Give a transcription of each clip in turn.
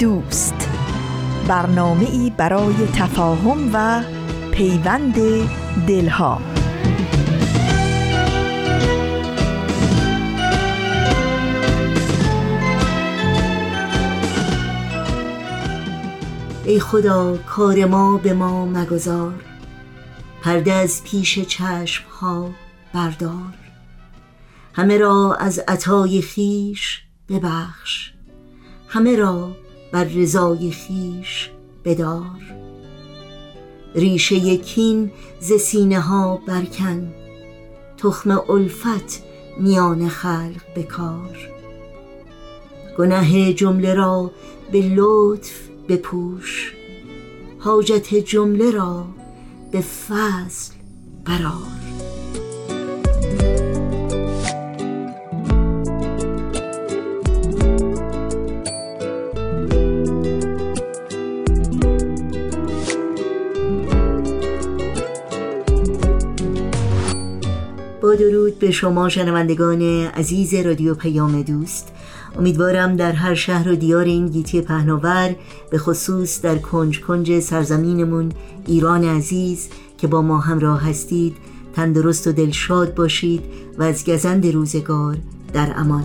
دوست. برنامه ای برای تفاهم و پیوند دلها. ای خدا کار ما به ما مگذار. پرده از پیش چشم ها بردار. همه را از عطای خیش ببخش. همه را بر رضای خیش بدار. ریشه یکین ز سینه ها برکن تخم الفت میان خلق بکار. گناه جمله را به لطف بپوش حاجت جمله را به فضل قرار درود به شما شنوندگان عزیز رادیو پیام دوست. امیدوارم در هر شهر و دیار این گیتی پهناور به خصوص در کنج کنج سرزمینمون ایران عزیز که با ما همراه هستید تندرست و دلشاد باشید و از گزند روزگار در امان.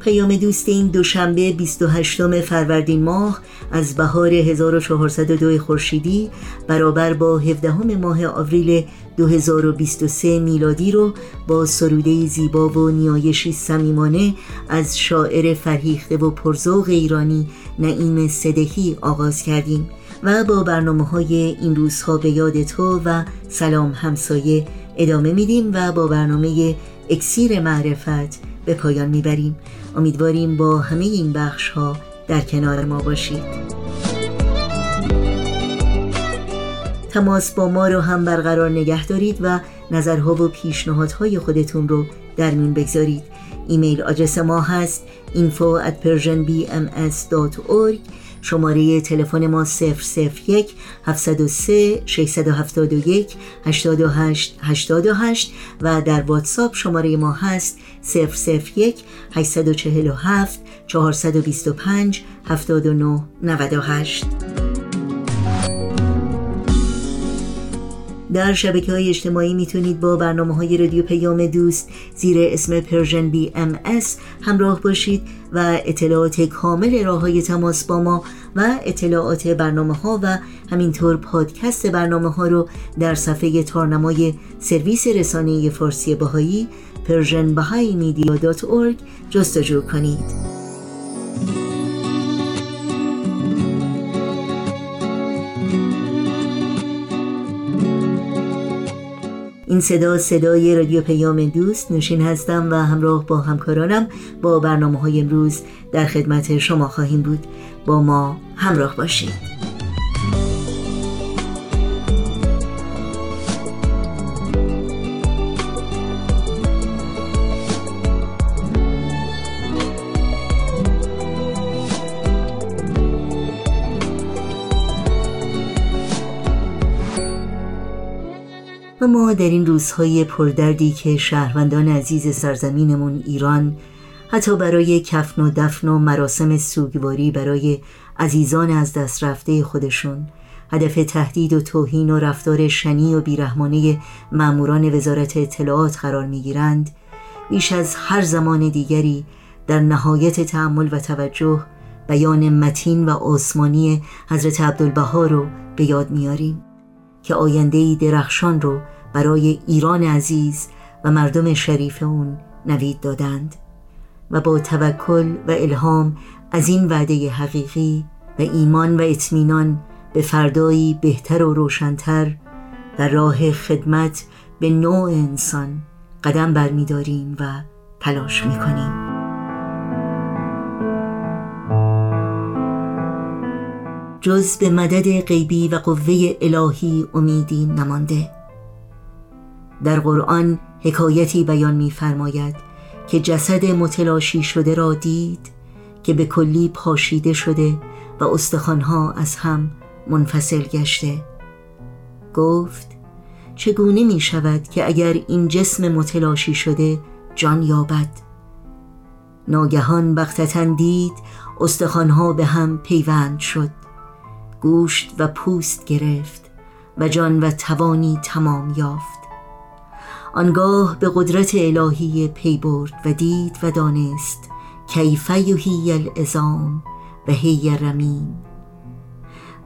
پیام دوست این دوشنبه 28 فروردین ماه از بهار 1402 خورشیدی برابر با 17 ماه آوریل 2023 میلادی رو با سروده زیبا و نیایشی صمیمانه از شاعر فرهیخته و پرزوق ایرانی نعیم صدهی آغاز کردیم و با برنامه های این روزها به یاد تو و سلام همسایه ادامه میدیم و با برنامه اکسیر معرفت به پایان می‌بریم. امیدواریم با همه این بخش ها در کنار ما باشید تماس با ما رو هم برقرار نگه دارید و نظرها و پیشنهادهای خودتون رو در میون بگذارید. ایمیل آدرس ما هست info at persianbms.org شماره تلفن ما 001 703 671 828 828 و در واتساپ شماره ما هست 001 847 425 79 98 در شبکه های اجتماعی می‌تونید با برنامه های رادیو پیام دوست زیر اسم Persian BMS همراه باشید و اطلاعات کامل راه های تماس با ما و اطلاعات برنامه ها و همینطور پادکست برنامه ها رو در صفحه تارنمای سرویس رسانه فارسی بهایی Persian جستجو کنید. این صدا صدای رادیو پیام دوست نوشین هستم و همراه با همکارانم با برنامه های امروز در خدمت شما خواهیم بود. با ما همراه باشید. و ما در این روزهای پردردی که شهروندان عزیز سرزمینمون ایران حتی برای کفن و دفن و مراسم سوگواری برای عزیزان از دست رفته خودشون هدف تهدید و توهین و رفتار شنی و بیرحمانه ماموران وزارت اطلاعات قرار می‌گیرند بیش از هر زمان دیگری در نهایت تعمل و توجه بیان متین و آسمانی حضرت عبدالبها رو به یاد میاریم که آینده درخشان رو برای ایران عزیز و مردم شریف اون نوید دادند و با توکل و الهام از این وعده حقیقی و ایمان و اطمینان به فردایی بهتر و روشنتر در راه خدمت به نوع انسان قدم برمیداریم و تلاش می‌کنیم. جز به مدد غیبی و قوه الهی امیدی نمانده. در قرآن حکایتی بیان می‌فرماید که جسد متلاشی شده را دید که به کلی پاشیده شده و استخوانها از هم منفصل گشته. گفت چگونه می شود که اگر این جسم متلاشی شده جان یابد؟ ناگهان بختتن دید استخوانها به هم پیوند شد. گوشت و پوست گرفت و جان و توانی تمام یافت. آنگاه به قدرت الهی پی برد و دید و دانست کیف یحیی العظام و هی رمیم.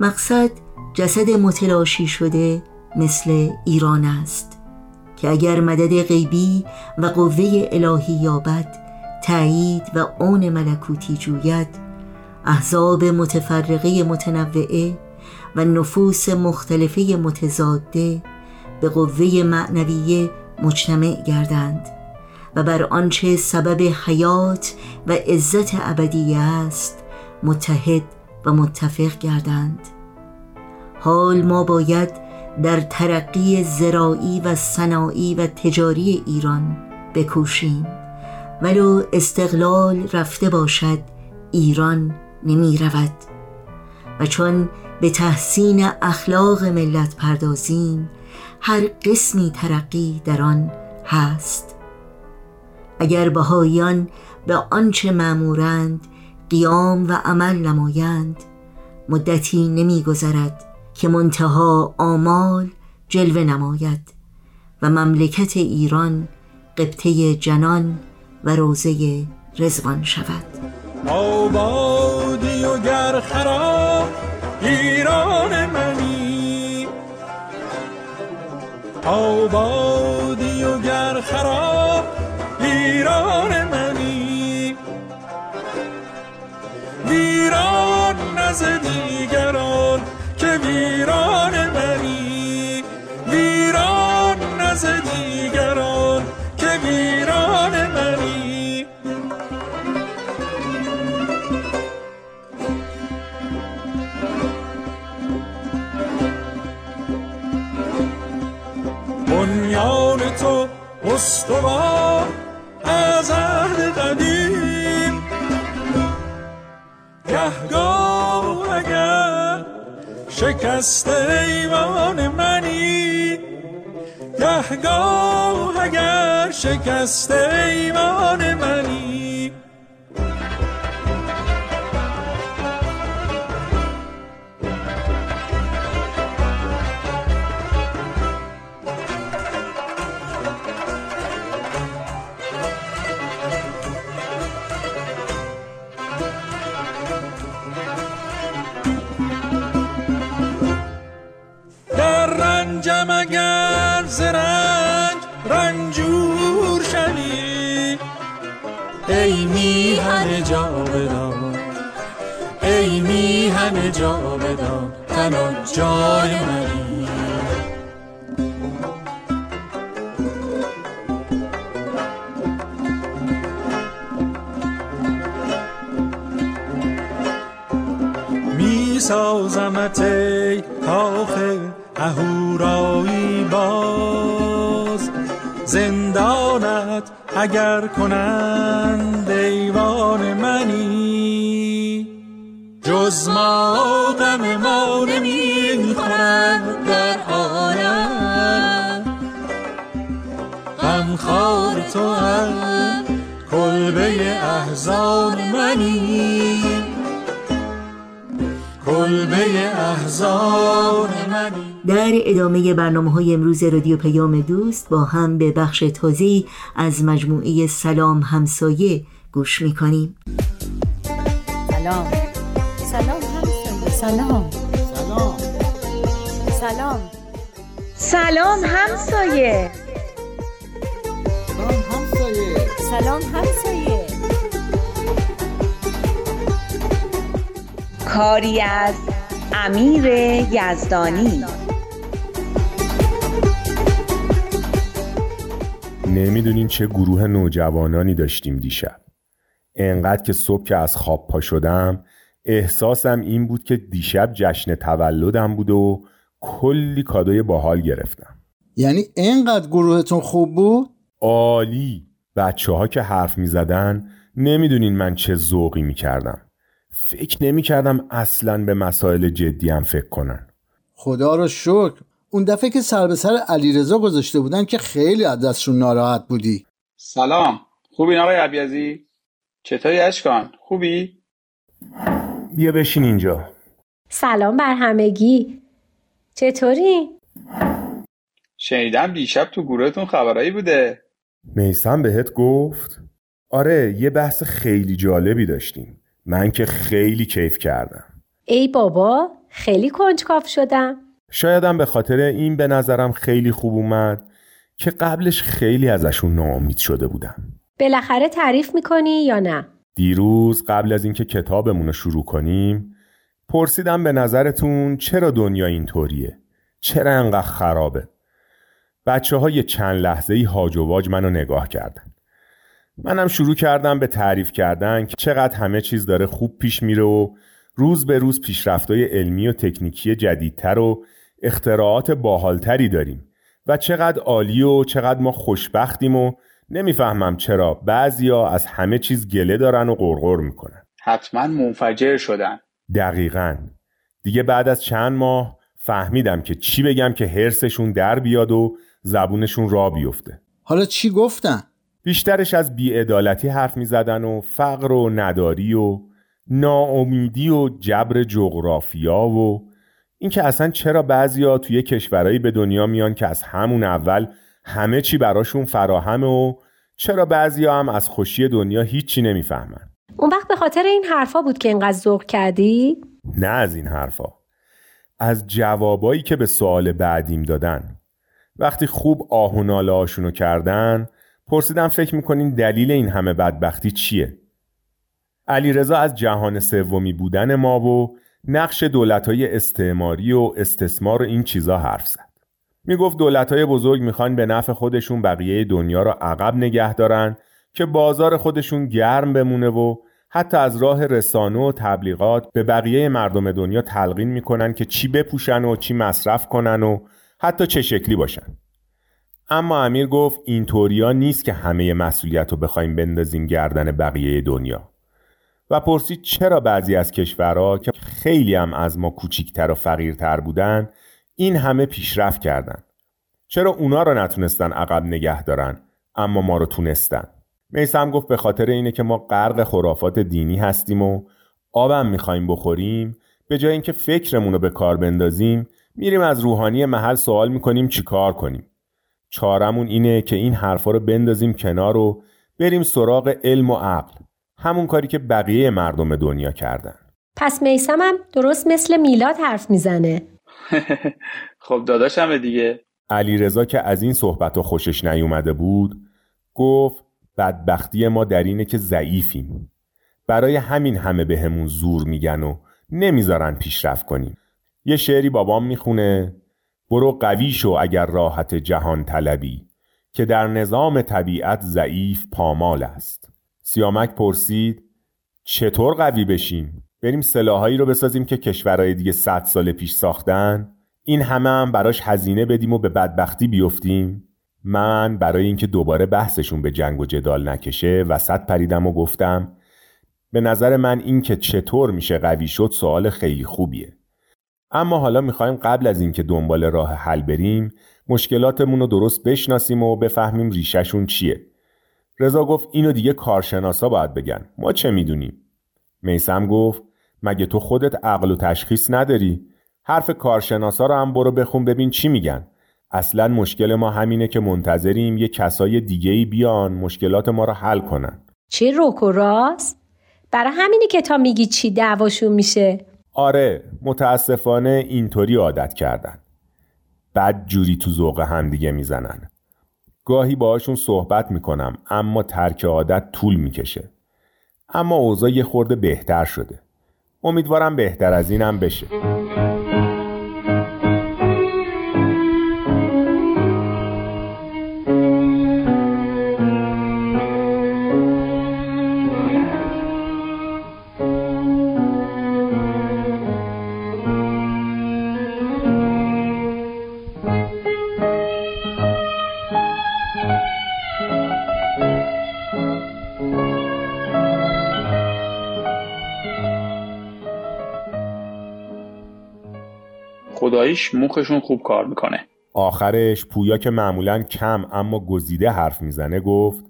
مقصد جسد متلاشی شده مثل ایران است که اگر مدد غیبی و قوه الهی یابد تایید و اون ملکوتی جوید احزاب متفرقه متنوعه و نفوس مختلفه متضاده به قوه معنویه مجتمع گردند و بر آنچه سبب حیات و عزت ابدی است متحد و متفق گردند. حال ما باید در ترقی زراعی و صناعی و تجاری ایران بکوشیم ولو استقلال رفته باشد ایران نمی رود و چون به تحسین اخلاق ملت پردازیم هر قسمی ترقی در آن هست. اگر بهاییان به آنچه معمورند قیام و عمل نمایند مدتی نمیگذرد که منتها آمال جلوه نماید و مملکت ایران قبطه جنان و روزه رزوان شود. آبادی و گر خراب ایران منی. آبادی و گر خراب ایران منی. ویران نز دیگران که ویران منی. ویران نز دیگران استوار از عهد قدیم. گهگاه اگر شکست ایوان منی. گهگاه اگر شکست ایوان منی. رنجم اگر ز رنج رنجور شوی. ای میهن جاودان ای میهن جاودان تنها جای منی. می سازمت ای کاخ اهورایی باز. زندانت اگر کنند ایوان منی جز ما غم ما نمی خورد در عالم. غمخوار تو هم کلبه احزان منی. کلبه احزان منی. در ادامه برنامه های امروز رادیو پیام دوست با هم به بخش تازه از مجموعه سلام همسایه گوش می‌کنیم. سلام. سلام همسایه. سلام. سلام. سلام سلام همسایه. سلام همسایه. کاری از امیر یزدانی. نمی‌دونین چه گروه نوجوانانی داشتیم دیشب. انقدر که صبح که از خواب پا شدم احساسم این بود که دیشب جشن تولدم بود و کلی کادوی باحال گرفتم. یعنی انقدر گروهتون خوب بود؟ عالی. بچه ها که حرف می زدن نمی‌دونین من چه ذوقی می کردم فکر نمی کردم اصلا به مسائل جدی هم فکر کنن. خدا رو شکر. اون دفعه که سر به سر علیرضا گذاشته بودن که خیلی از دستشون ناراحت بودی. سلام. خوبی آقای عبیزی چطوری اشکان؟ خوبی؟ بیا بشین اینجا. سلام بر همگی. چطوری؟ شنیدم دیشب تو گروهتون خبرایی بوده. میسم بهت گفت؟ آره یه بحث خیلی جالبی داشتیم. من که خیلی کیف کردم. ای بابا خیلی کنجکاف شدم. شایدم به خاطر این به نظرم خیلی خوب اومد که قبلش خیلی ازشون ناامید شده بودم. بالاخره تعریف می‌کنی یا نه؟ دیروز قبل از اینکه کتابمون رو شروع کنیم پرسیدم به نظرتون چرا دنیا اینطوریه؟ چرا انقدر خرابه؟ بچه های چند لحظه ای هاج و واج منو نگاه کردن. منم شروع کردم به تعریف کردن که چقدر همه چیز داره خوب پیش میره و روز به روز پیشرفتای علمی و تکنیکی جدیدتر و اختراعات باحالتری داریم و چقدر عالی و چقدر ما خوشبختیم و نمی‌فهمم چرا بعضیا از همه چیز گله دارن و غرغر می‌کنن. حتما منفجر شدن. دقیقا. دیگه بعد از چند ماه فهمیدم که چی بگم که هرسشون در بیاد و زبونشون را بیفته. حالا چی گفتن؟ بیشترش از بیعدالتی حرف می زدن و فقر و نداری و ناامیدی و جبر جغرافیا و اینکه اصلا چرا بعضیا توی کشورهایی به دنیا میان که از همون اول همه چی براشون فراهمه و چرا بعضیا هم از خوشی دنیا هیچی نمی‌فهمن اون وقت به خاطر این حرفا بود که اینقدر ذوق کردی؟ نه از این حرفا از جوابایی که به سوال بعدیم دادن وقتی خوب آه و ناله کردن پرسیدم فکر می‌کنین دلیل این همه بدبختی چیه؟ علی رضا از جهان سومی بودن ما و نقش های استعماری و استثمار این چیزا حرف زد. می‌گفت های بزرگ می‌خوان به نفع خودشون بقیه دنیا را عقب نگه دارن که بازار خودشون گرم بمونه و حتی از راه رسانه و تبلیغات به بقیه مردم دنیا تلقین می‌کنن که چی بپوشن و چی مصرف کنن و حتی چه شکلی باشن. اما امیر گفت اینطوریا نیست که همه مسئولیت رو بخوایم بندازیم گردن بقیه دنیا. و پرسید چرا بعضی از کشورها که خیلی هم از ما کوچیکتر و فقیرتر بودن این همه پیشرفت کردن. چرا اونا رو نتونستن عقب نگه دارن اما ما رو تونستن؟ میسم گفت به خاطر اینه که ما غرق خرافات دینی هستیم و آبم می‌خوایم بخوریم به جای اینکه فکرمون رو به کار بندازیم میریم از روحانی محل سوال می‌کنیم چیکار کنیم. چارمون اینه که این حرفا رو بندازیم کنار و بریم سراغ علم و عقل همون کاری که بقیه مردم دنیا کردن. پس میسمم درست مثل میلاد حرف می‌زنه. خب داداشم دیگه. علی رضا که از این صحبت خوشش نیومده بود گفت بدبختی ما در اینه که ضعیفیم. برای همین همه بهمون به زور میگن و نمی‌ذارن پیشرفت کنیم. یه شعری بابام می‌خونه برو قوی شو اگر راحت جهان طلبی که در نظام طبیعت ضعیف پامال است. سیامک پرسید چطور قوی بشیم؟ بریم سلاحایی رو بسازیم که کشورهای دیگه صد سال پیش ساختن؟ این همه هم براش هزینه بدیم و به بدبختی بیفتیم؟ من برای اینکه دوباره بحثشون به جنگ و جدال نکشه وسط پریدم و گفتم به نظر من این که چطور میشه قوی شد سوال خیلی خوبیه اما حالا می‌خوایم قبل از اینکه دنبال راه حل بریم مشکلاتمون رو درست بشناسیم و بفهمیم ریشهشون چیه رضا گفت اینو دیگه کارشناسا باید بگن ما چه می‌دونیم میسم گفت مگه تو خودت عقل و تشخیص نداری؟ حرف کارشناسا رو هم برو بخون ببین چی میگن. اصلا مشکل ما همینه که منتظریم یه کسای دیگه ای بیان مشکلات ما رو حل کنن. چی روک و راست؟ برای همینی که تا میگی چی دعواشون میشه. آره متاسفانه اینطوری عادت کردن. بد جوری تو ذوق همدیگه می‌زنن. گاهی باهاشون صحبت می‌کنم اما ترک عادت طول می‌کشه. اما اوضاع یه خورده بهتر شده. امیدوارم بهتر از اینم بشه. خداییش مخشون خوب کار می‌کنه. آخرش پویا که معمولا کم اما گزیده حرف می‌زنه گفت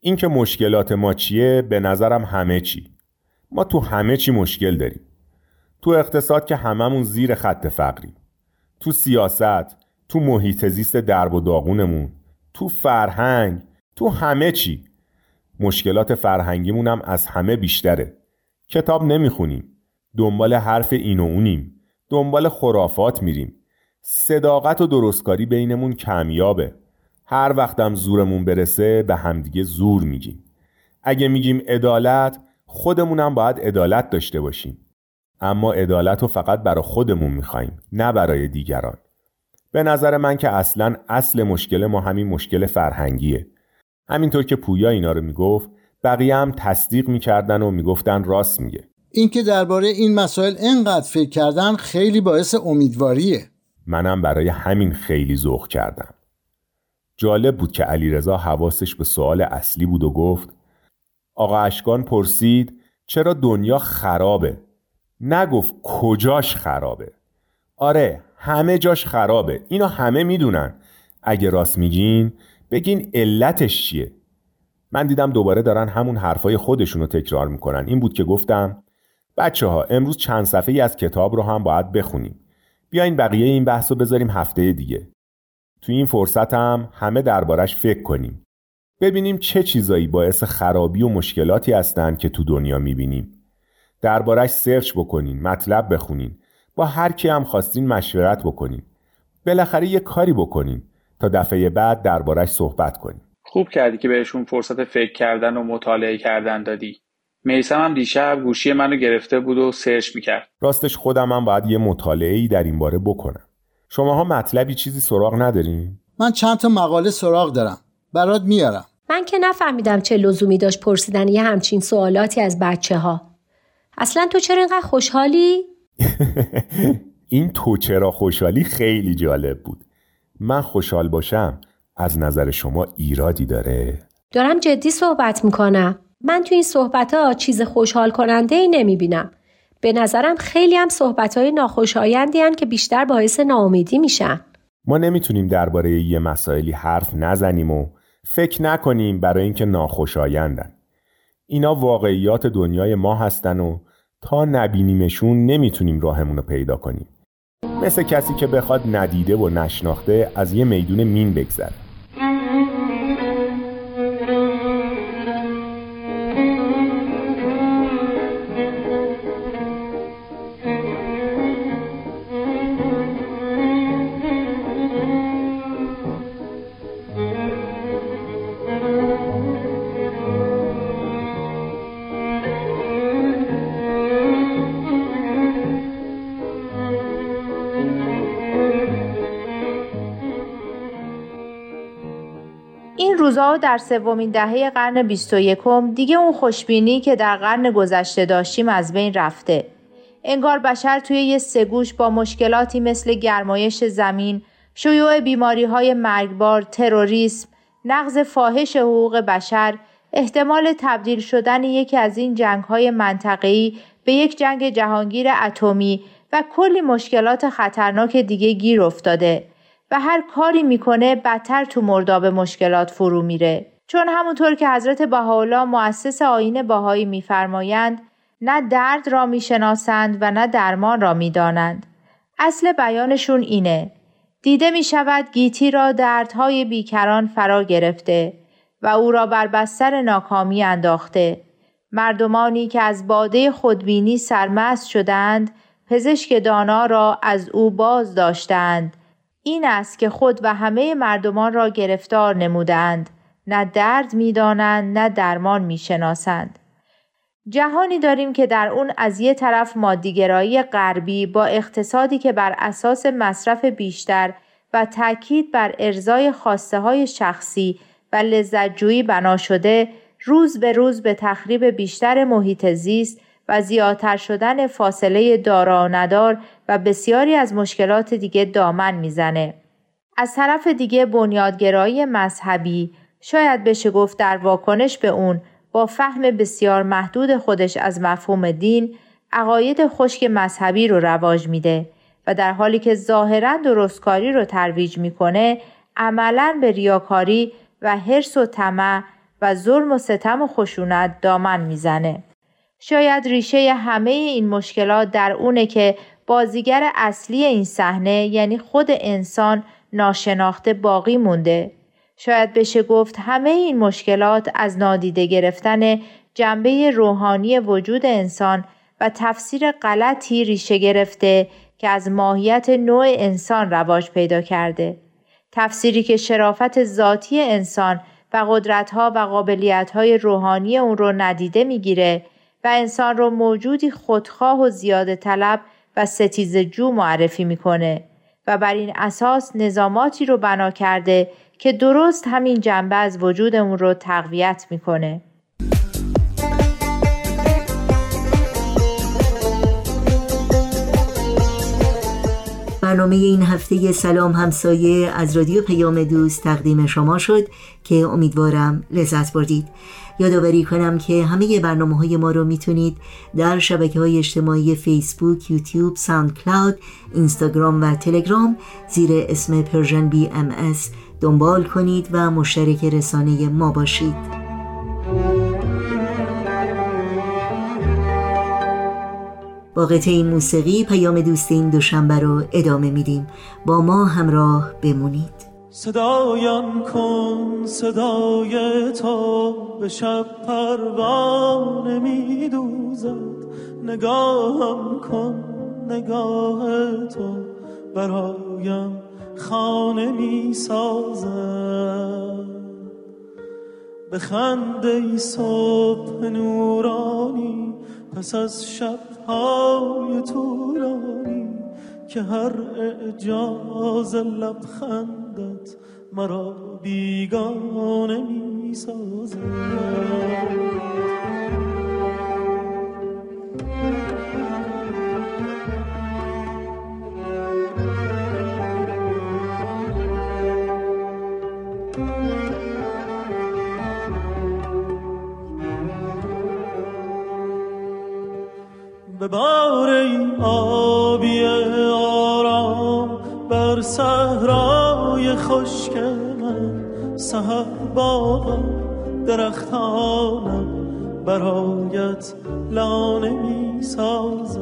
این که مشکلات ما چیه؟ به نظرم همه چی. ما تو همه چی مشکل داریم. تو اقتصاد که هممون زیر خط فقری. تو سیاست تو محیط زیست درب و داغونمون. تو فرهنگ تو همه چی. مشکلات فرهنگیمون هم از همه بیشتره. کتاب نمی‌خونیم. دنبال حرف این و اونیم. دنبال خرافات میریم. صداقت و درستکاری بینمون کمیابه. هر وقتم زورمون برسه به همدیگه زور میگیم. اگه میگیم عدالت خودمونم باید عدالت داشته باشیم. اما عدالت رو فقط برای خودمون می‌خوایم نه برای دیگران. به نظر من که اصلا اصل مشکل ما همین مشکل فرهنگیه. همینطور که پویا اینا رو می‌گفت بقیه هم تصدیق می‌کردن و می‌گفتن راست میگه. اینکه درباره این مسائل انقدر فکر کردن خیلی باعث امیدواریه. منم برای همین خیلی ذوق کردم. جالب بود که علیرضا حواسش به سوال اصلی بود و گفت آقا اشکان پرسید چرا دنیا خرابه؟ نگفت کجاش خرابه؟ آره همه جاش خرابه. اینو همه می‌دونن. اگه راست میگین بگین علتش چیه؟ من دیدم دوباره دارن همون حرفای خودشونو تکرار می‌کنن. این بود که گفتم بچه ها امروز چند صفحه ای از کتاب رو هم باید بخونیم. بیاین بقیه این بحث رو بذاریم هفته دیگه. تو این فرصت هم همه دربارش فکر کنیم. ببینیم چه چیزایی باعث خرابی و مشکلاتی هستند که تو دنیا می‌بینیم. دربارش سرچ بکنین مطلب بخونین. با هر کی هم خواستین مشورت بکنین. بالاخره یه کاری بکنین تا دفعه بعد دربارش صحبت کنیم. خوب کردی که بهشون فرصت فکر کردن و مطالعه کردن دادی. میسم هم دیشب گوشی منو گرفته بود و سرچ می‌کرد. راستش خودم هم باید یه مطالعه ای در این باره بکنم. شماها مطلبی چیزی سراغ ندارین؟ من چند تا مقاله سراغ دارم. برات میارم. من که نفهمیدم چه لزومی داشت پرسیدن یه همچین سوالاتی از بچه ها اصلا تو چرا اینقدر خوشحالی؟ این تو چرا خوشحالی خیلی جالب بود. من خوشحال باشم از نظر شما ایرادی داره؟ دارم جدی صحبت می‌کنم. من تو این صحبت ها چیز خوشحال کننده ای نمی بینم. به نظرم خیلی هم صحبت های ناخوشایندی هن که بیشتر باعث ناامیدی میشن. ما نمی‌تونیم درباره یه مسائلی حرف نزنیم و فکر نکنیم برای اینکه ناخوشایندن. اینا واقعیات دنیای ما هستن و تا نبینیمشون نمی‌تونیم راهمون رو پیدا کنیم. مثل کسی که بخواد ندیده و نشناخته از یه میدون مین بگذره. در سومین دهه قرن 21 دیگه اون خوشبینی که در قرن گذشته داشتیم از بین رفته. انگار بشر توی یه سگوش با مشکلاتی مثل گرمایش زمین، شیوع بیماری های مرگبار، تروریسم، نقض فاحش حقوق بشر، احتمال تبدیل شدن یکی از این جنگ های منطقه‌ای به یک جنگ جهانگیر اتمی و کلی مشکلات خطرناک دیگه گیر افتاده و هر کاری می‌کنه بدتر تو مرداب مشکلات فرو میره. چون همونطور که حضرت بهاءالله مؤسس آین باهایی میفرمایند نه درد را می‌شناسند و نه درمان را می‌دانند. اصل بیانشون اینه. دیده می شود گیتی را دردهای بیکران فرا گرفته و او را بر بستر ناکامی انداخته. مردمانی که از باده خودبینی سرمست شدند پزشک دانا را از او باز داشتند. این است که خود و همه مردمان را گرفتار نمودند نه درد می‌دانند نه درمان می‌شناسند. جهانی داریم که در اون از یه طرف مادیگرایی غربی با اقتصادی که بر اساس مصرف بیشتر و تاکید بر ارزای خواسته های شخصی و لذتجویی بنا شده روز به روز به تخریب بیشتر محیط زیست و زیادتر شدن فاصله دارا و ندار و بسیاری از مشکلات دیگه دامن می‌زنه. از طرف دیگه بنیادگرایی مذهبی شاید بشه گفت در واکنش به اون با فهم بسیار محدود خودش از مفهوم دین عقاید خشک مذهبی رو رواج میده و در حالی که ظاهرا درستکاری رو ترویج می‌کنه عملا به ریاکاری و حرس و طمع و ظلم و ستم و خشونت دامن می‌زنه. شاید ریشه همه این مشکلات در اونه که بازیگر اصلی این صحنه یعنی خود انسان ناشناخته باقی مونده. شاید بشه گفت همه این مشکلات از نادیده گرفتن جنبه روحانی وجود انسان و تفسیر غلطی ریشه گرفته که از ماهیت نوع انسان رواج پیدا کرده. تفسیری که شرافت ذاتی انسان و قدرتها و قابلیتهای روحانی اون رو ندیده می‌گیره و انسان رو موجودی خودخواه و زیاده طلب و ستیز جو معرفی می‌کنه و بر این اساس نظاماتی رو بنا کرده که درست همین جنبه از وجود اون رو تقویت می‌کنه. برنامه این هفته سلام همسایه از رادیو پیام دوست تقدیم شما شد که امیدوارم لذت بردید یادآوری کنم که همه برنامه های ما رو می‌تونید در شبکه های اجتماعی فیسبوک، یوتیوب، ساوند کلاود، اینستاگرام و تلگرام زیر اسم Persian BMS دنبال کنید و مشترک رسانه ما باشید. با قطعه موسیقی پیام دوست این دوشنبه رو ادامه میدیم. با ما همراه بمونید. صدایم کن صدای تو به شب پروانه میدوزد. نگاهم کن نگاه تو برایم خانه می‌سازد. به خنده صبح نورانی پس از شبهای طولانی که هر اعجاز لبخندت مرا بیگانه می به بار آبی بر صحرای خشک من سهر باغم درختانم برایت لانه می سازد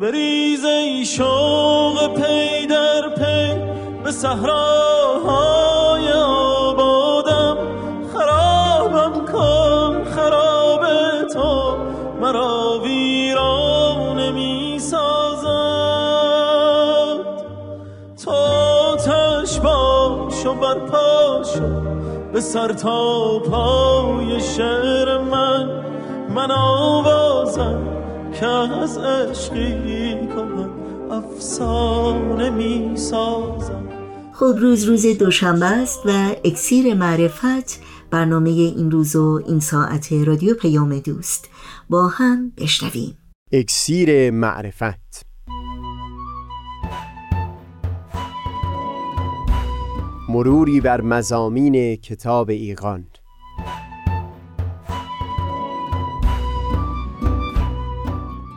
بریز ای شوق پی در پی به صحراهای به سر تا پای شعر من من آوازم که از عشقی کنم افسانه می سازم خب روز روز دوشنبه است و اکسیر معرفت برنامه این روز و این ساعت رادیو پیام دوست. با هم بشنویم. اکسیر معرفت. مروری بر مزامین کتاب ایقان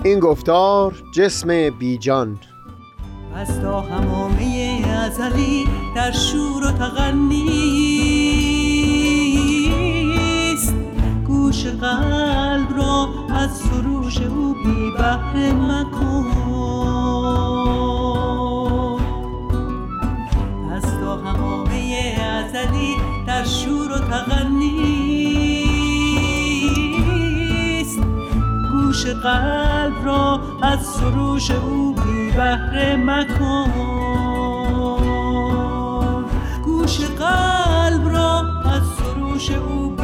این گفتار جسم بیجان. از تا همامه ازلی در شور و تغنیست گوش قلب را از سروش او بی بحر مکن. ازلی در شور و تغنیست گوش قلب را از سروش او بی بهره مکن. گوش قلب را از سروش او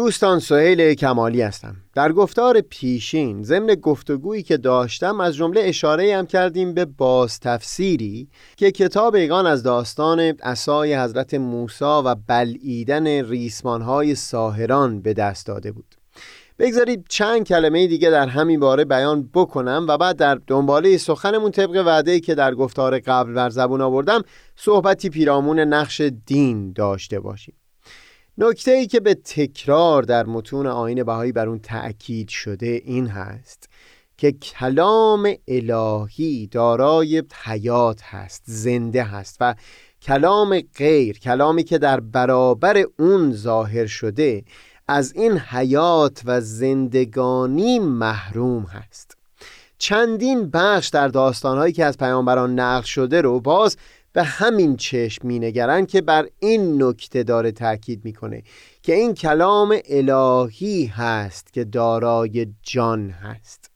دوستان سهیل کمالی هستم. در گفتار پیشین ضمن گفتگویی که داشتم از جمله اشاره هم کردیم به باز تفسیری که کتاب ایگان از داستان عصای حضرت موسی و بلعیدن ریسمانهای ساهران به دست داده بود. بگذارید چند کلمه دیگه در همین باره بیان بکنم و بعد در دنباله سخنمون طبق وعده که در گفتار قبل بر زبون آوردم صحبتی پیرامون نقش دین داشته باشیم. نکته ای که به تکرار در متون آین بهایی بر اون تأکید شده این هست که کلام الهی دارای حیات هست زنده هست و کلام غیر کلامی که در برابر اون ظاهر شده از این حیات و زندگانی محروم هست. چندین بخش در داستانهایی که از پیامبران نقل شده رو باز به همین چشم مینگرند که بر این نکته داره تاکید می‌کنه که این کلام الهی هست که دارای جان هست.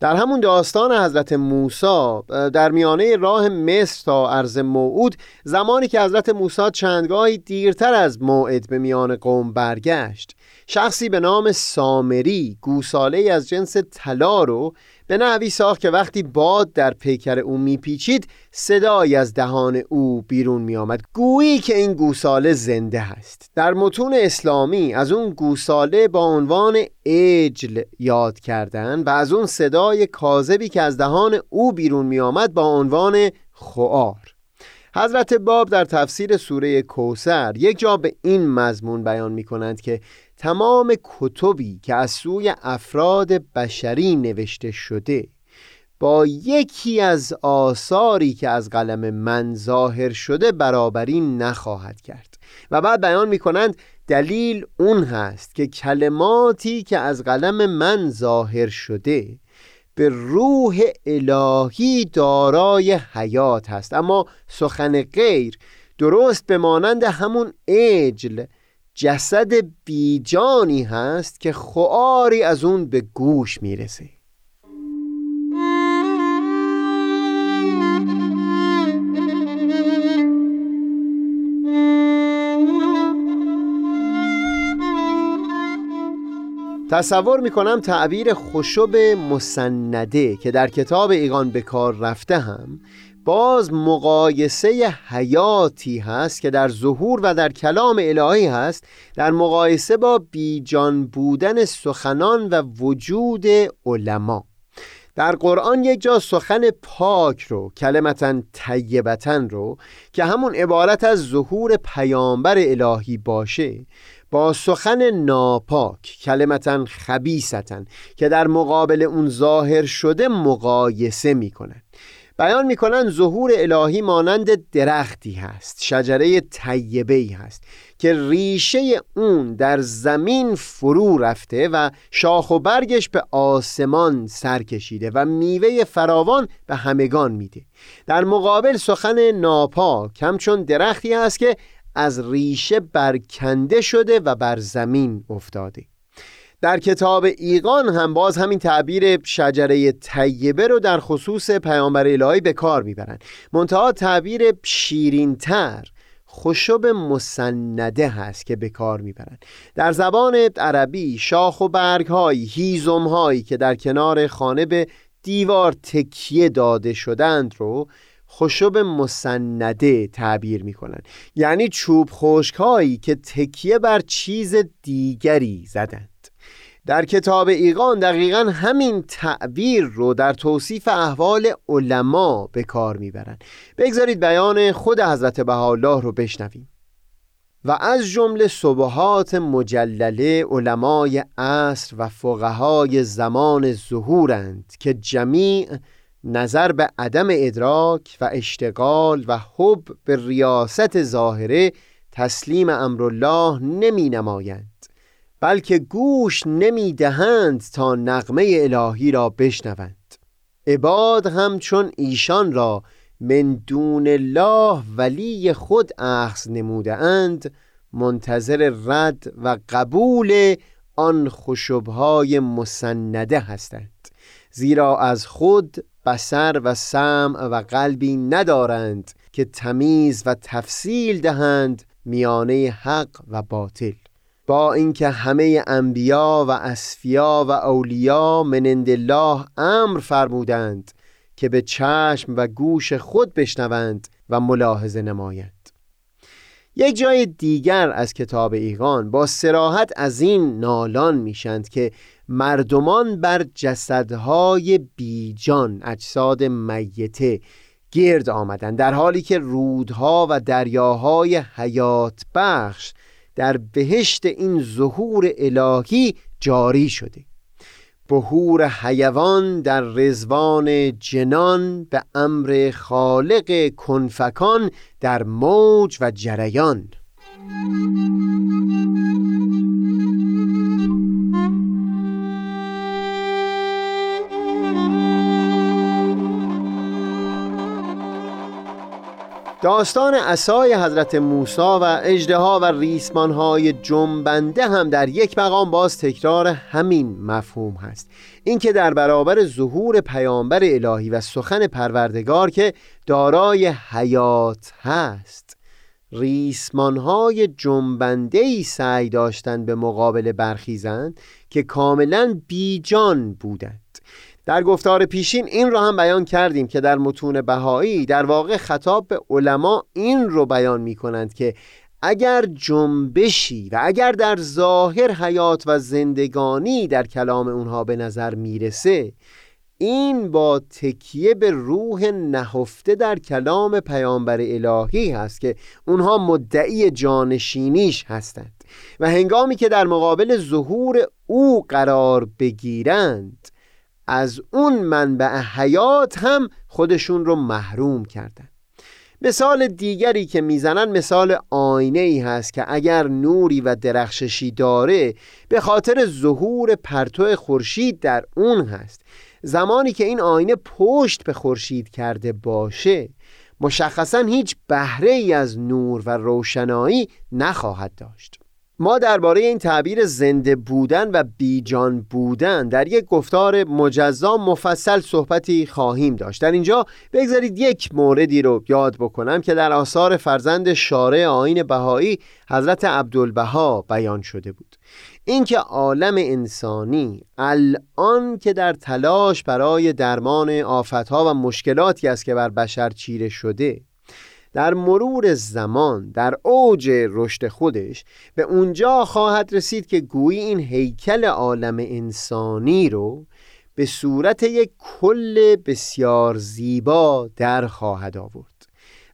در همون داستان حضرت موسی در میانه راه مصر تا عرض موعود زمانی که حضرت موسی چندگاهی دیرتر از موعد به میان قوم برگشت شخصی به نام سامری گوساله از جنس طلا رو به نحوی ساخت که وقتی باد در پیکر او میپیچید صدایی از دهان او بیرون میآمد. گویی که این گوساله زنده هست. در متون اسلامی از اون گوساله با عنوان اجل یاد کردن و از اون صدای کاذبی که از دهان او بیرون میآمد با عنوان خوار حضرت باب در تفسیر سوره کوسر یک جا به این مضمون بیان می کنند که تمام کتبی که از سوی افراد بشری نوشته شده با یکی از آثاری که از قلم من ظاهر شده برابری نخواهد کرد. و بعد بیان می کنند دلیل اون هست که کلماتی که از قلم من ظاهر شده به روح الهی دارای حیات هست. اما سخن غیر درست به مانند همون اجل جسد بیجانی هست که خواری از اون به گوش می‌رسه. تصور می‌کنم تعبیر خشب مسنده که در کتاب ایگان به کار رفته هم باز مقایسه حیاتی هست که در ظهور و در کلام الهی هست در مقایسه با بیجان بودن سخنان و وجود علما. در قرآن یک جا سخن پاک رو کلمتا طیبتا رو که همون عبارت از ظهور پیامبر الهی باشه با سخن ناپاک کلمتا خبیستن که در مقابل اون ظاهر شده مقایسه می‌کنن بیان می‌کنن ظهور الهی مانند درختی هست شجره طیبه ای هست که ریشه اون در زمین فرو رفته و شاخ و برگش به آسمان سر کشیده و میوه فراوان به همگان میده. در مقابل سخن ناپاک همچون درختی هست که از ریشه برکنده شده و بر زمین افتاده. در کتاب ایقان هم باز همین تعبیر شجره طیبه رو در خصوص پیامبر الهی به کار می‌برند منتها تعبیر شیرینتر خشب مسنده هست که به کار می‌برند در زبان عربی شاخ و برگ های هیزم هایی که در کنار خانه به دیوار تکیه داده شدند رو خشب مسنده تعبیر می‌کنن یعنی چوب خشک هایی که تکیه بر چیز دیگری زدند. در کتاب ایقان دقیقا همین تعبیر رو در توصیف احوال علما به کار می‌برند. بگذارید بیان خود حضرت بهاءالله رو بشنویم. و از جمله صبحات مجلله علمای عصر و فقهای زمان ظهورند که جمیع نظر به عدم ادراک و اشتغال و حب به ریاست ظاهره تسلیم امرالله نمی نمایند بلکه گوش نمی دهند تا نغمه الهی را بشنوند. عباد همچون ایشان را من دون الله ولی خود اخذ نموده اند منتظر رد و قبول آن خشبهای مسنده هستند زیرا از خود بسر و سمع و قلبی ندارند که تمیز و تفصیل دهند میانه حق و باطل. با اینکه همه انبیا و اسفیا و اولیا منند الله امر فرمودند که به چشم و گوش خود بشنوند و ملاحظه نمایند. یک جای دیگر از کتاب ایقان با سراحت از این نالان میشند که مردمان بر جسدهای بیجان اجساد میته گرد آمدند در حالی که رودها و دریاهای حیات بخش در بهشت این ظهور الهی جاری شده. بهور حیوان در رزوان جنان به امر خالق کنفکان در موج و جریان. داستان اسای حضرت موسی و اجدها و ریسمانهای جنبنده هم در یک مقام باز تکرار همین مفهوم هست. اینکه در برابر ظهور پیامبر الهی و سخن پروردگار که دارای حیات هست. ریسمانهای جنبنده ای سعی داشتند به مقابل برخیزند که کاملا بیجان بودند. در گفتار پیشین این را هم بیان کردیم که در متون بهایی در واقع خطاب به علما این رو بیان می کنند که اگر جنبشی و اگر در ظاهر حیات و زندگانی در کلام اونها به نظر می‌رسه این با تکیه به روح نهفته در کلام پیامبر الهی هست که اونها مدعی جانشینیش هستند و هنگامی که در مقابل ظهور او قرار بگیرند از اون منبع حیات هم خودشون رو محروم کردن. مثال دیگری که می‌زنن مثال آینه ای هست که اگر نوری و درخششی داره به خاطر ظهور پرتو خورشید در اون هست. زمانی که این آینه پشت به خورشید کرده باشه مشخصا هیچ بهره ای از نور و روشنایی نخواهد داشت. ما درباره این تعبیر زنده بودن و بیجان بودن در یک گفتار مجزا مفصل صحبتی خواهیم داشت. در اینجا بگذارید یک موردی رو یاد بکنم که در آثار فرزند شارع آین بهایی حضرت عبدالبها بیان شده بود. اینکه عالم انسانی الان که در تلاش برای درمان آفتها و مشکلاتی است که بر بشر چیره شده در مرور زمان در اوج رشد خودش به اونجا خواهد رسید که گویی این هیکل عالم انسانی رو به صورت یک کل بسیار زیبا در خواهد آورد.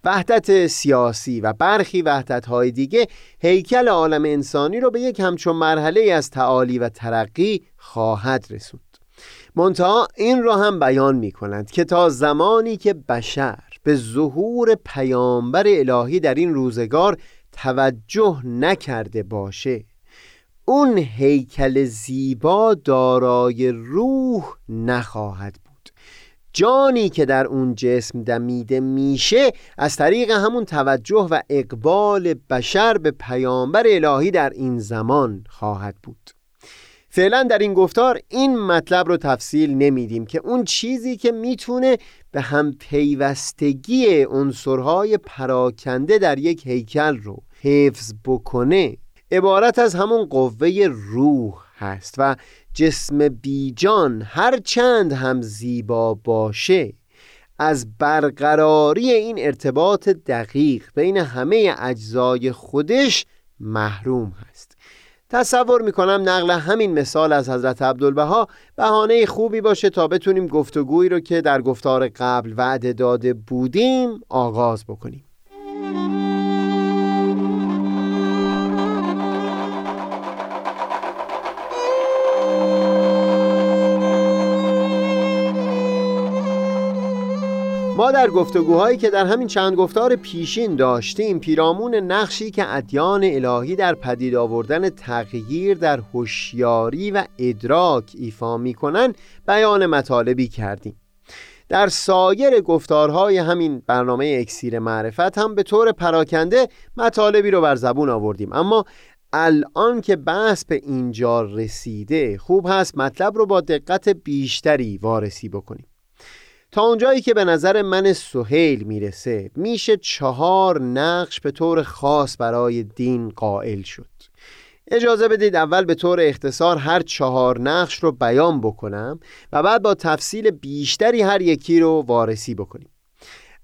وحدت سیاسی و برخی وحدت های دیگه هیکل عالم انسانی رو به یک همچون مرحله از تعالی و ترقی خواهد رسوند. منتها این را هم بیان می کنند که تا زمانی که بشر به ظهور پیامبر الهی در این روزگار توجه نکرده باشه. اون هیکل زیبا دارای روح نخواهد بود. جانی که در اون جسم دمیده میشه از طریق همون توجه و اقبال بشر به پیامبر الهی در این زمان خواهد بود. فعلا در این گفتار این مطلب رو تفصیل نمیدیم که اون چیزی که می‌تونه به هم پیوستگی عنصرهای پراکنده در یک هیکل رو حفظ بکنه. عبارت از همون قوه روح هست و جسم بیجان هر چند هم زیبا باشه. از برقراری این ارتباط دقیق بین همه اجزای خودش محروم هست. تصور می‌کنم نقل همین مثال از حضرت عبدالبها بهانه خوبی باشه تا بتونیم گفتگویی رو که در گفتار قبل وعده داده بودیم آغاز بکنیم. در گفتگوهایی که در همین چند گفتار پیشین داشتیم پیرامون نقشی که ادیان الهی در پدید آوردن تغییر در هوشیاری و ادراک ایفا می‌کنن بیان مطالبی کردیم. در سایر گفتارهای همین برنامه اکسیر معرفت هم به طور پراکنده مطالبی رو بر زبون آوردیم. اما الان که بحث به اینجا رسیده خوب هست مطلب رو با دقت بیشتری وارسی بکنیم. تا اونجایی که به نظر من سهیل می‌رسه میشه چهار نقش به طور خاص برای دین قائل شد. اجازه بدید اول به طور اختصار هر چهار نقش رو بیان بکنم و بعد با تفصیل بیشتری هر یکی رو وارسی بکنیم.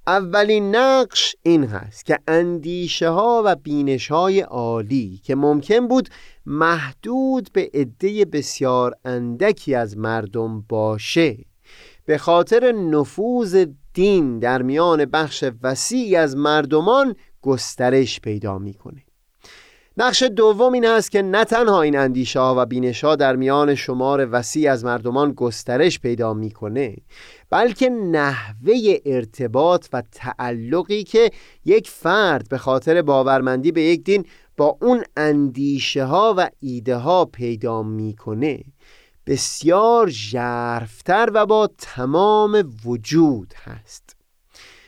اولین نقش این هست که اندیشه ها و بینش های عالی که ممکن بود محدود به عده بسیار اندکی از مردم باشه به خاطر نفوذ دین در میان بخش وسیعی از مردمان گسترش پیدا می‌کنه. نقش دوم این است که نه تنها این اندیشه ها و بینش ها در میان شمار وسیع از مردمان گسترش پیدا می‌کنه بلکه نحوه ارتباط و تعلقی که یک فرد به خاطر باورمندی به یک دین با اون اندیشه ها و ایده ها پیدا می‌کنه. بسیار ژرفتر و با تمام وجود هست.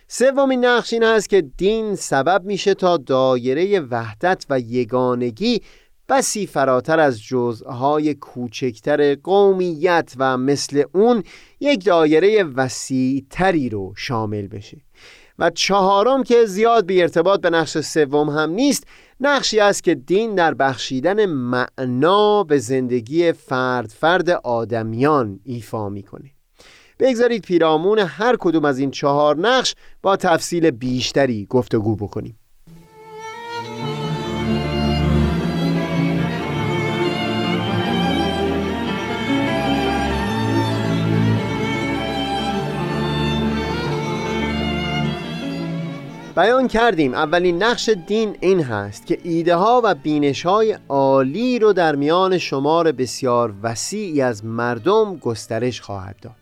سومین نقش این هست که دین سبب میشه تا دایره وحدت و یگانگی بسی فراتر از جزءهای کوچکتر قومیت و مثل اون یک دایره وسیعتری رو شامل بشه. و چهارم که زیاد بی ارتباط به نقش سوم هم نیست نقشی است که دین در بخشیدن معنا به زندگی فرد فرد آدمیان ایفا می‌کنه. بگذارید پیرامون هر کدوم از این چهار نقش با تفصیل بیشتری گفتگو بکنیم. بیان کردیم. اولین نقش دین این هست که ایده ها و بینش های عالی رو در میان شمار بسیار وسیعی از مردم گسترش خواهد داد.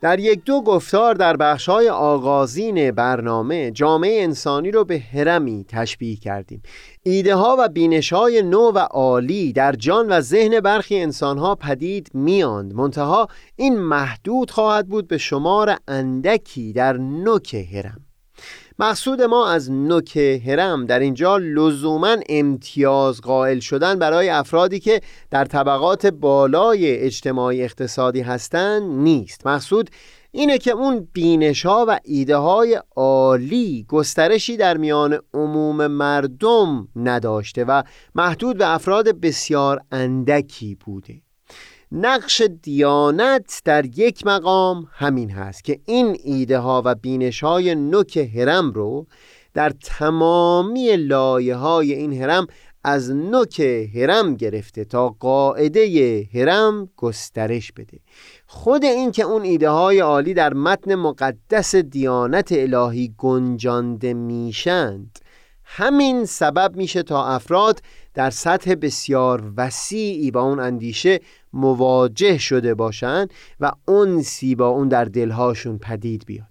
در یک دو گفتار در بخش های آغازین برنامه جامعه انسانی رو به هرمی تشبیه کردیم. ایده ها و بینش های نو و عالی در جان و ذهن برخی انسان ها پدید میاند منتها این محدود خواهد بود به شمار اندکی در نوک هرم مقصود ما از نوک هرم در اینجا لزوما امتیاز قائل شدن برای افرادی که در طبقات بالای اجتماعی اقتصادی هستند نیست. مقصود اینه که اون بینش ها و ایده های عالی گسترشی در میان عموم مردم نداشته و محدود به افراد بسیار اندکی بوده. نقش دیانت در یک مقام همین هست که این ایده ها و بینش های نوک هرم رو در تمامی لایه های این هرم از نوک هرم گرفته تا قاعده هرم گسترش بده. خود این که اون ایده های عالی در متن مقدس دیانت الهی گنجانده میشند همین سبب میشه تا افراد در سطح بسیار وسیعی با اون اندیشه مواجه شده باشند و انسی با اون در دلهاشون پدید بیاد.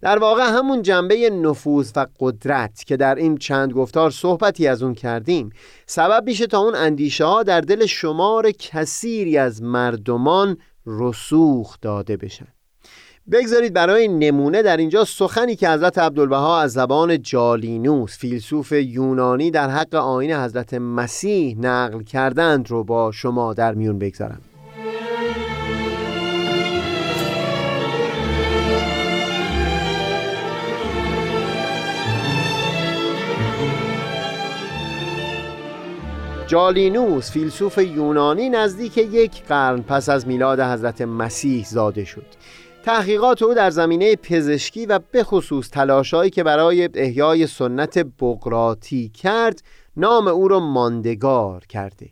در واقع همون جنبه نفوذ و قدرت که در این چند گفتار صحبتی از اون کردیم سبب میشه تا اون اندیشه ها در دل شمار کثیری از مردمان رسوخ داده بشن. بگذارید برای نمونه در اینجا سخنی که حضرت عبدالبها از زبان جالینوس فیلسوف یونانی در حق آین حضرت مسیح نقل کردند رو با شما در میون بگذارم. جالینوس فیلسوف یونانی نزدیک یک قرن پس از میلاد حضرت مسیح زاده شد. تحقیقات او در زمینه پزشکی و به خصوص تلاشایی که برای احیای سنت بقراتی کرد نام او را ماندگار کرده.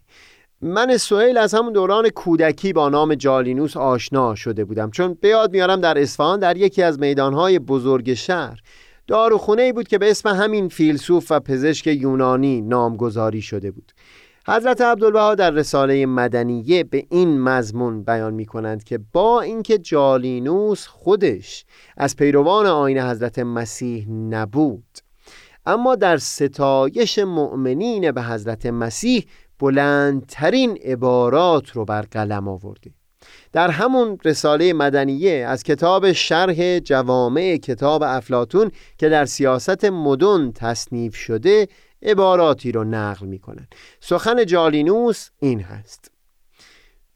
من سوئیل از همون دوران کودکی با نام جالینوس آشنا شده بودم چون به یاد میارم در اصفهان در یکی از میدانهای بزرگ شهر داروخونه ای بود که به اسم همین فیلسوف و پزشک یونانی نامگذاری شده بود. حضرت عبدالبها در رساله مدنیه به این مضمون بیان می کنند که با اینکه جالینوس خودش از پیروان آین حضرت مسیح نبود اما در ستایش مؤمنین به حضرت مسیح بلندترین عبارات رو بر قلم آورده در همون رساله مدنیه از کتاب شرح جوامع کتاب افلاتون که در سیاست مدن تصنیف شده عباراتی رو نقل می کنن. سخن جالینوس این هست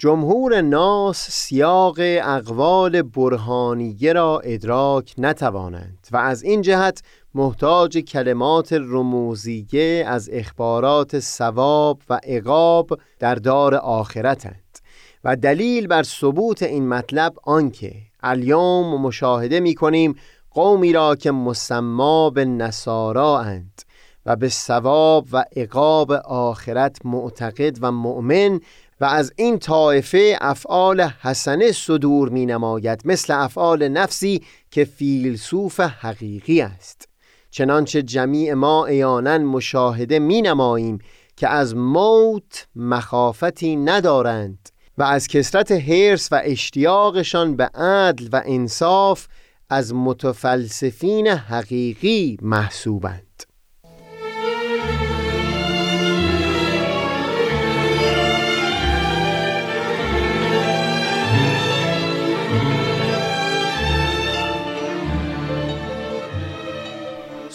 جمهور ناس سیاق اقوال برهانیه را ادراک نتوانند و از این جهت محتاج کلمات رموزیه از اخبارات ثواب و عقاب در دار آخرتند و دلیل بر ثبوت این مطلب آنکه الیوم مشاهده می کنیم قومی را که مسما به نصارا اند و به ثواب و عقاب آخرت معتقد و مؤمن و از این طایفه افعال حسنه صدور می نماید مثل افعال نفسی که فیلسوف حقیقی است. چنانچه جمیع ما ایانا مشاهده می نماییم که از موت مخافتی ندارند و از کسرت حرس و اشتیاقشان به عدل و انصاف از متفلسفین حقیقی محسوبند.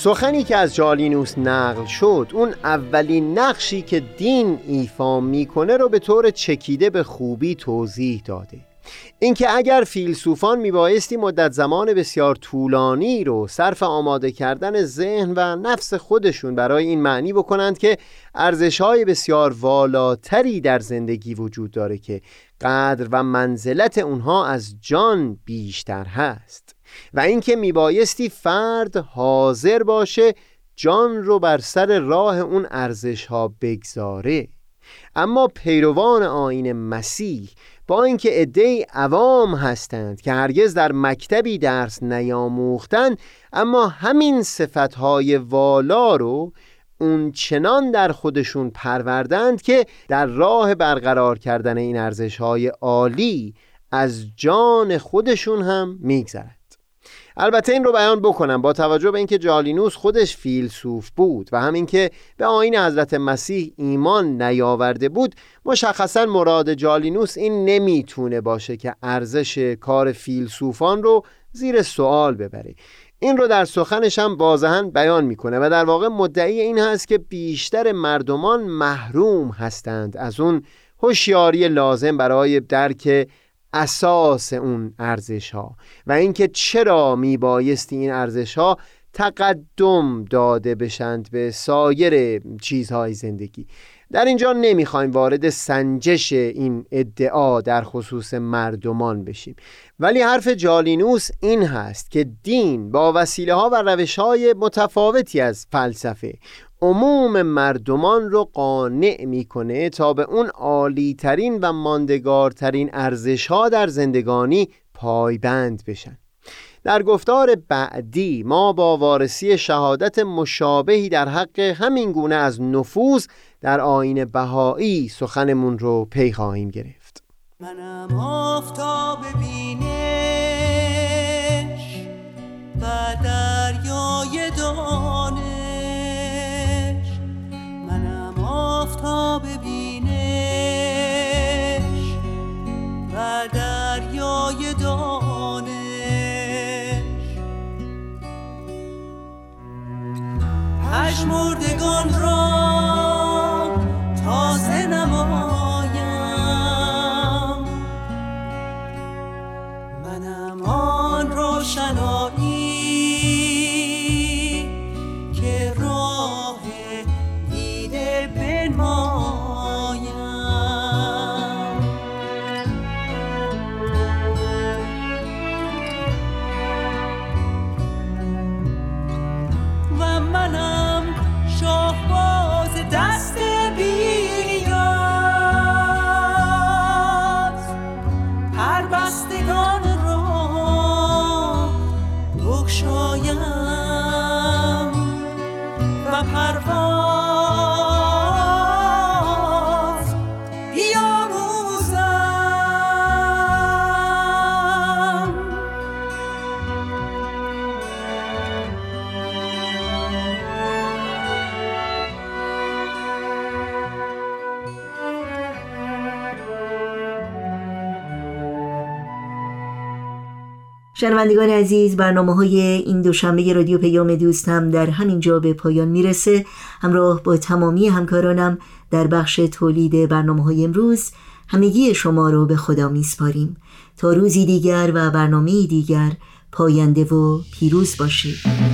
سخنی که از جالینوس نقل شد اون اولین نقشی که دین ایفا می‌کنه رو به طور چکیده به خوبی توضیح داده. اینکه اگر فیلسوفان میبایستی مدت زمان بسیار طولانی رو صرف آماده کردن ذهن و نفس خودشون برای این معنی بکنند که ارزشهای بسیار والاتری در زندگی وجود داره که قدر و منزلت اونها از جان بیشتر هست. و اینکه میبایستی فرد حاضر باشه جان رو بر سر راه اون ارزش ها بگذاره. اما پیروان آین مسیح با اینکه عده عوام هستند که هرگز در مکتبی درس نیاموختند اما همین صفتهای والا رو اون چنان در خودشون پروردند که در راه برقرار کردن این ارزشهای عالی از جان خودشون هم میگذرد البته این رو بیان بکنم. با توجه به اینکه جالینوس خودش فیلسوف بود و همین که به آین حضرت مسیح ایمان نیاورده بود مشخصا مراد جالینوس این نمی‌تونه باشه که ارزش کار فیلسوفان رو زیر سوال ببره. این رو در سخنش هم بازهن بیان می‌کنه و در واقع مدعی این هست که بیشتر مردمان محروم هستند از اون هوشیاری لازم برای درک اساس اون ارزش ها و اینکه چرا می بایستی این ارزش ها تقدم داده بشند به سایر چیزهای زندگی. در اینجا نمی‌خوایم وارد سنجش این ادعا در خصوص مردمان بشیم. ولی حرف جالینوس این هست که دین با وسیله ها و روش های متفاوتی از فلسفه عموم مردمان رو قانع می‌کنه تا به اون عالی ترین و ماندگارترین ارزش ها در زندگانی پایبند بشن. در گفتار بعدی ما با وارسی شهادت مشابهی در حق همین گونه از نفوذ در آین بهایی سخنمون رو پی خواهیم گرفت. منم آفتاب بینش و دریای دانش. آفتاب بینش و دریای پشمردگان را تازه نمایم. منم آن روشنایی شنوندگان عزیز برنامه های این دوشنبه رادیو پیام دوست هم در همین جا به پایان می‌رسه. همراه با تمامی همکارانم در بخش تولید برنامه های امروز همگی شما رو به خدا میسپاریم. تا روزی دیگر و برنامه دیگر پاینده و پیروز باشید.